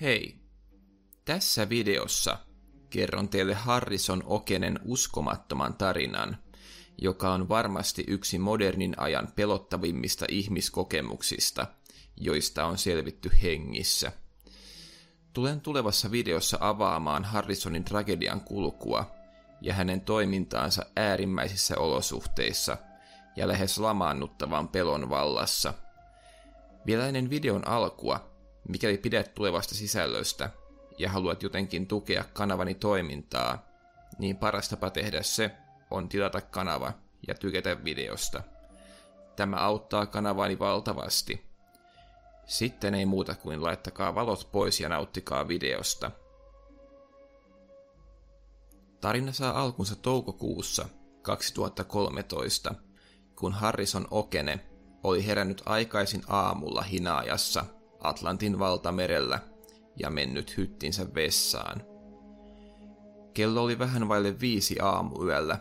Hei! Tässä videossa kerron teille Harrison Okenen uskomattoman tarinan, joka on varmasti yksi modernin ajan pelottavimmista ihmiskokemuksista, joista on selvitty hengissä. Tulen tulevassa videossa avaamaan Harrisonin tragedian kulkua ja hänen toimintaansa äärimmäisissä olosuhteissa ja lähes lamaannuttavan pelon vallassa. Vielä ennen videon alkua Mikäli pidät tulevasta sisällöstä ja haluat jotenkin tukea kanavani toimintaa, niin paras tapa tehdä se on tilata kanava ja tykätä videosta. Tämä auttaa kanavani valtavasti. Sitten ei muuta kuin laittakaa valot pois ja nauttikaa videosta. Tarina saa alkunsa toukokuussa 2013, kun Harrison Okene oli herännyt aikaisin aamulla hinaajassa – Atlantin valtamerellä ja mennyt hyttinsä vessaan. Kello oli vähän vaille viisi aamuyöllä,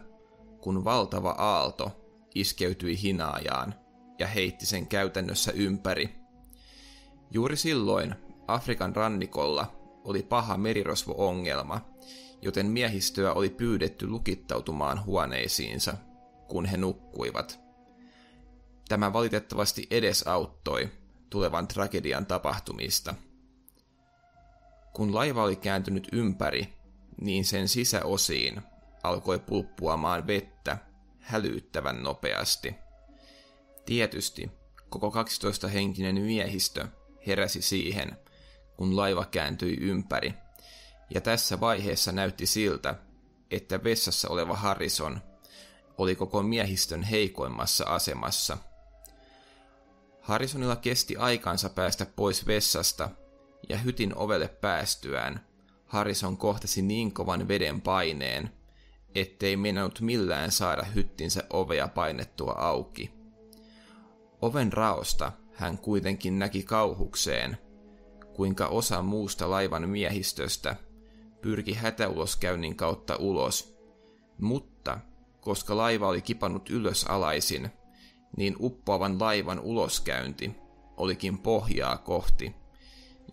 kun valtava aalto iskeytyi hinaajaan ja heitti sen käytännössä ympäri. Juuri silloin Afrikan rannikolla oli paha merirosvo-ongelma, joten miehistöä oli pyydetty lukittautumaan huoneisiinsa, kun he nukkuivat. Tämä valitettavasti edesauttoi, tulevan tragedian tapahtumista. Kun laiva oli kääntynyt ympäri, niin sen sisäosiin alkoi pulppuamaan vettä hälyttävän nopeasti. Tietysti koko 12-henkinen miehistö heräsi siihen, kun laiva kääntyi ympäri, ja tässä vaiheessa näytti siltä, että vessassa oleva Harrison oli koko miehistön heikoimmassa asemassa – Harrisonilla kesti aikansa päästä pois vessasta, ja hytin ovelle päästyään Harrison kohtasi niin kovan veden paineen, ettei meinannut millään saada hyttinsä ovea painettua auki. Oven raosta hän kuitenkin näki kauhukseen, kuinka osa muusta laivan miehistöstä pyrki hätäuloskäynnin kautta ulos, mutta koska laiva oli kipannut ylös alaisin, niin uppoavan laivan uloskäynti olikin pohjaa kohti,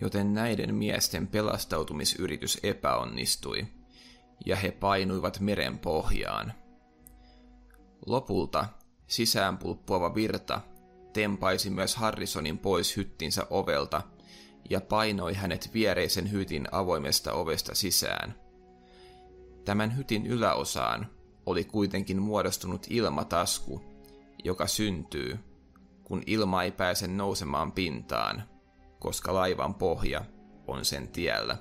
joten näiden miesten pelastautumisyritys epäonnistui, ja he painuivat meren pohjaan. Lopulta sisäänpulppuava virta tempaisi myös Harrisonin pois hyttinsä ovelta ja painoi hänet viereisen hytin avoimesta ovesta sisään. Tämän hytin yläosaan oli kuitenkin muodostunut ilmatasku, joka syntyy, kun ilma ei pääse nousemaan pintaan, koska laivan pohja on sen tiellä.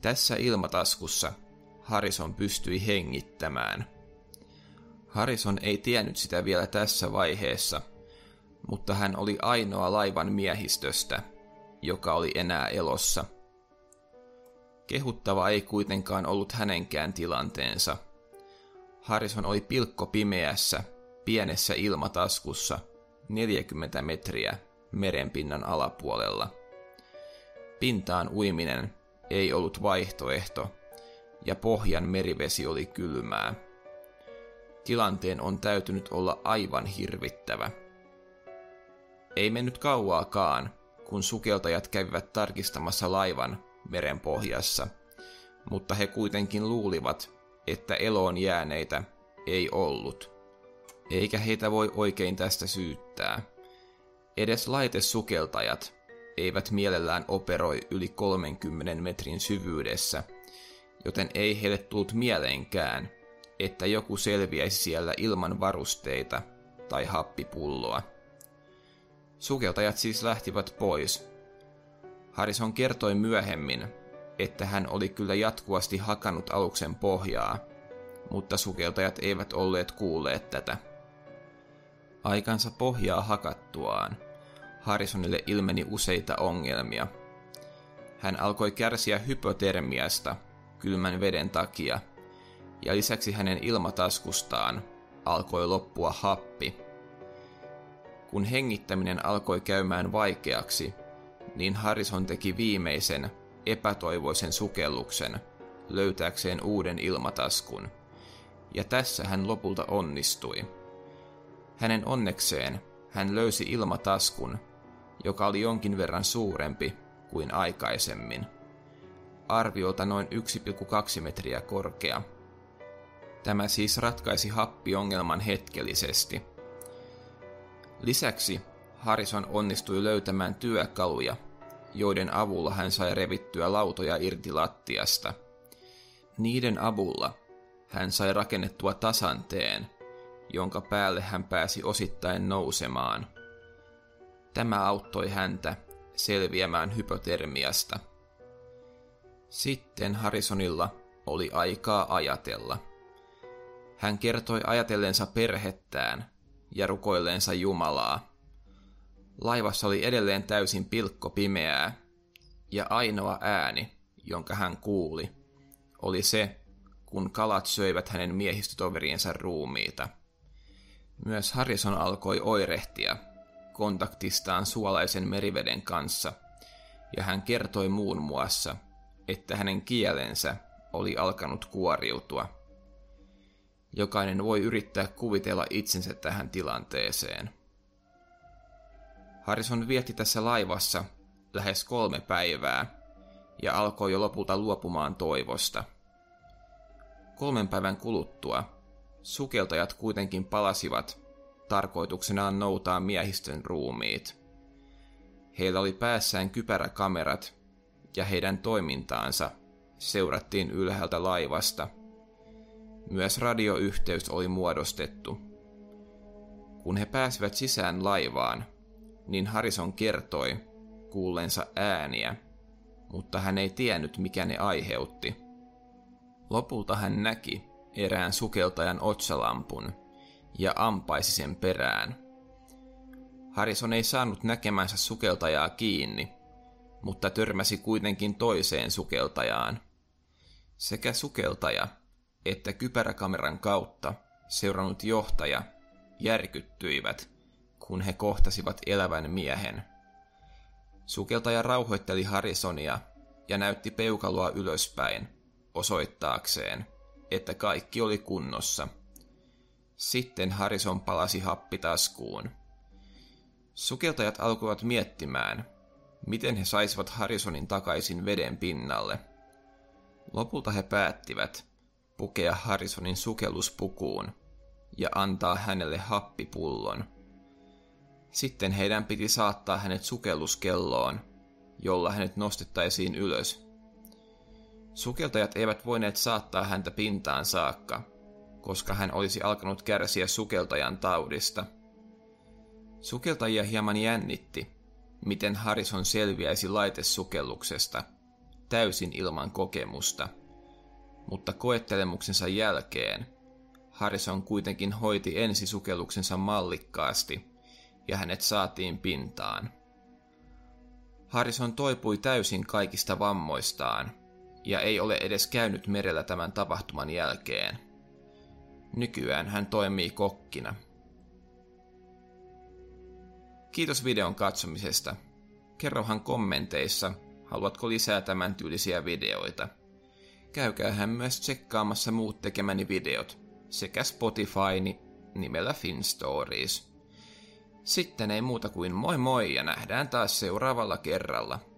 Tässä ilmataskussa Harrison pystyi hengittämään. Harrison ei tiennyt sitä vielä tässä vaiheessa, mutta hän oli ainoa laivan miehistöstä, joka oli enää elossa. Kehuttava ei kuitenkaan ollut hänenkään tilanteensa. Harrison oli pilkko pimeässä pienessä ilmataskussa 40 metriä merenpinnan alapuolella. Pintaan uiminen ei ollut vaihtoehto, ja pohjan merivesi oli kylmää. Tilanteen on täytynyt olla aivan hirvittävä. Ei mennyt kauaakaan, kun sukeltajat kävivät tarkistamassa laivan meren pohjassa, mutta he kuitenkin luulivat, että eloon jääneitä ei ollut eikä heitä voi oikein tästä syyttää. Edes laitesukeltajat eivät mielellään operoi yli 30 metrin syvyydessä, joten ei heille tullut mieleenkään, että joku selviäisi siellä ilman varusteita tai happipulloa. Sukeltajat siis lähtivät pois. Harrison kertoi myöhemmin, että hän oli kyllä jatkuvasti hakannut aluksen pohjaa, mutta sukeltajat eivät olleet kuulleet tätä. Aikansa pohjaa hakattuaan Harrisonille ilmeni useita ongelmia. Hän alkoi kärsiä hypotermiasta kylmän veden takia, ja lisäksi hänen ilmataskustaan alkoi loppua happi. Kun hengittäminen alkoi käymään vaikeaksi, niin Harrison teki viimeisen epätoivoisen sukelluksen löytääkseen uuden ilmataskun, ja tässä hän lopulta onnistui. Hänen onnekseen hän löysi ilmataskun, joka oli jonkin verran suurempi kuin aikaisemmin. Arviolta noin 1,2 metriä korkea. Tämä siis ratkaisi happiongelman hetkellisesti. Lisäksi Harrison onnistui löytämään työkaluja, joiden avulla hän sai revittyä lautoja irti lattiasta. Niiden avulla hän sai rakennettua tasanteen, jonka päälle hän pääsi osittain nousemaan. Tämä auttoi häntä selviämään hypotermiasta. Sitten Harrisonilla oli aikaa ajatella. Hän kertoi ajatellensa perhettään ja rukoilleensa Jumalaa. Laivassa oli edelleen täysin pilkko pimeää, ja ainoa ääni, jonka hän kuuli, oli se, kun kalat söivät hänen miehistötoveriensa ruumiita. Myös Harrison alkoi oirehtia kontaktistaan suolaisen meriveden kanssa, ja hän kertoi muun muassa, että hänen kielensä oli alkanut kuoriutua. Jokainen voi yrittää kuvitella itsensä tähän tilanteeseen. Harrison vietti tässä laivassa lähes kolme päivää ja alkoi jo lopulta luopumaan toivosta. Kolmen päivän kuluttua sukeltajat kuitenkin palasivat tarkoituksenaan noutaa miehistön ruumiit. Heillä oli päässään kypäräkamerat ja heidän toimintaansa seurattiin ylhäältä laivasta. Myös radioyhteys oli muodostettu. Kun he pääsivät sisään laivaan, niin Harrison kertoi kuullensa ääniä, mutta hän ei tiennyt mikä ne aiheutti. Lopulta hän näki erään sukeltajan otsalampun ja ampaisi sen perään. Harrison ei saanut näkemänsä sukeltajaa kiinni, mutta törmäsi kuitenkin toiseen sukeltajaan. Sekä sukeltaja että kypäräkameran kautta seurannut johtaja järkyttyivät kun he kohtasivat elävän miehen. Sukeltaja rauhoitteli Harrisonia ja näytti peukaloa ylöspäin, osoittaakseen, että kaikki oli kunnossa. Sitten Harrison palasi happitaskuun. Sukeltajat alkoivat miettimään, miten he saisivat Harrisonin takaisin veden pinnalle. Lopulta he päättivät pukea Harrisonin sukelluspukuun ja antaa hänelle happipullon – sitten heidän piti saattaa hänet sukelluskelloon, jolla hänet nostettaisiin ylös. Sukeltajat eivät voineet saattaa häntä pintaan saakka, koska hän olisi alkanut kärsiä sukeltajan taudista. Sukeltajia hieman jännitti, miten Harrison selviäisi laitesukelluksesta, täysin ilman kokemusta. Mutta koettelemuksensa jälkeen Harrison kuitenkin hoiti ensisukelluksensa mallikkaasti – ja hänet saatiin pintaan. Harrison toipui täysin kaikista vammoistaan ja ei ole edes käynyt merellä tämän tapahtuman jälkeen. Nykyään hän toimii kokkina. Kiitos videon katsomisesta. Kerrohan kommenteissa, haluatko lisää tämän tyylisiä videoita. Käykäähän myös tsekkaamassa muut tekemäni videot sekä Spotifyni nimellä FinStories. Sitten ei muuta kuin moi moi ja nähdään taas seuraavalla kerralla.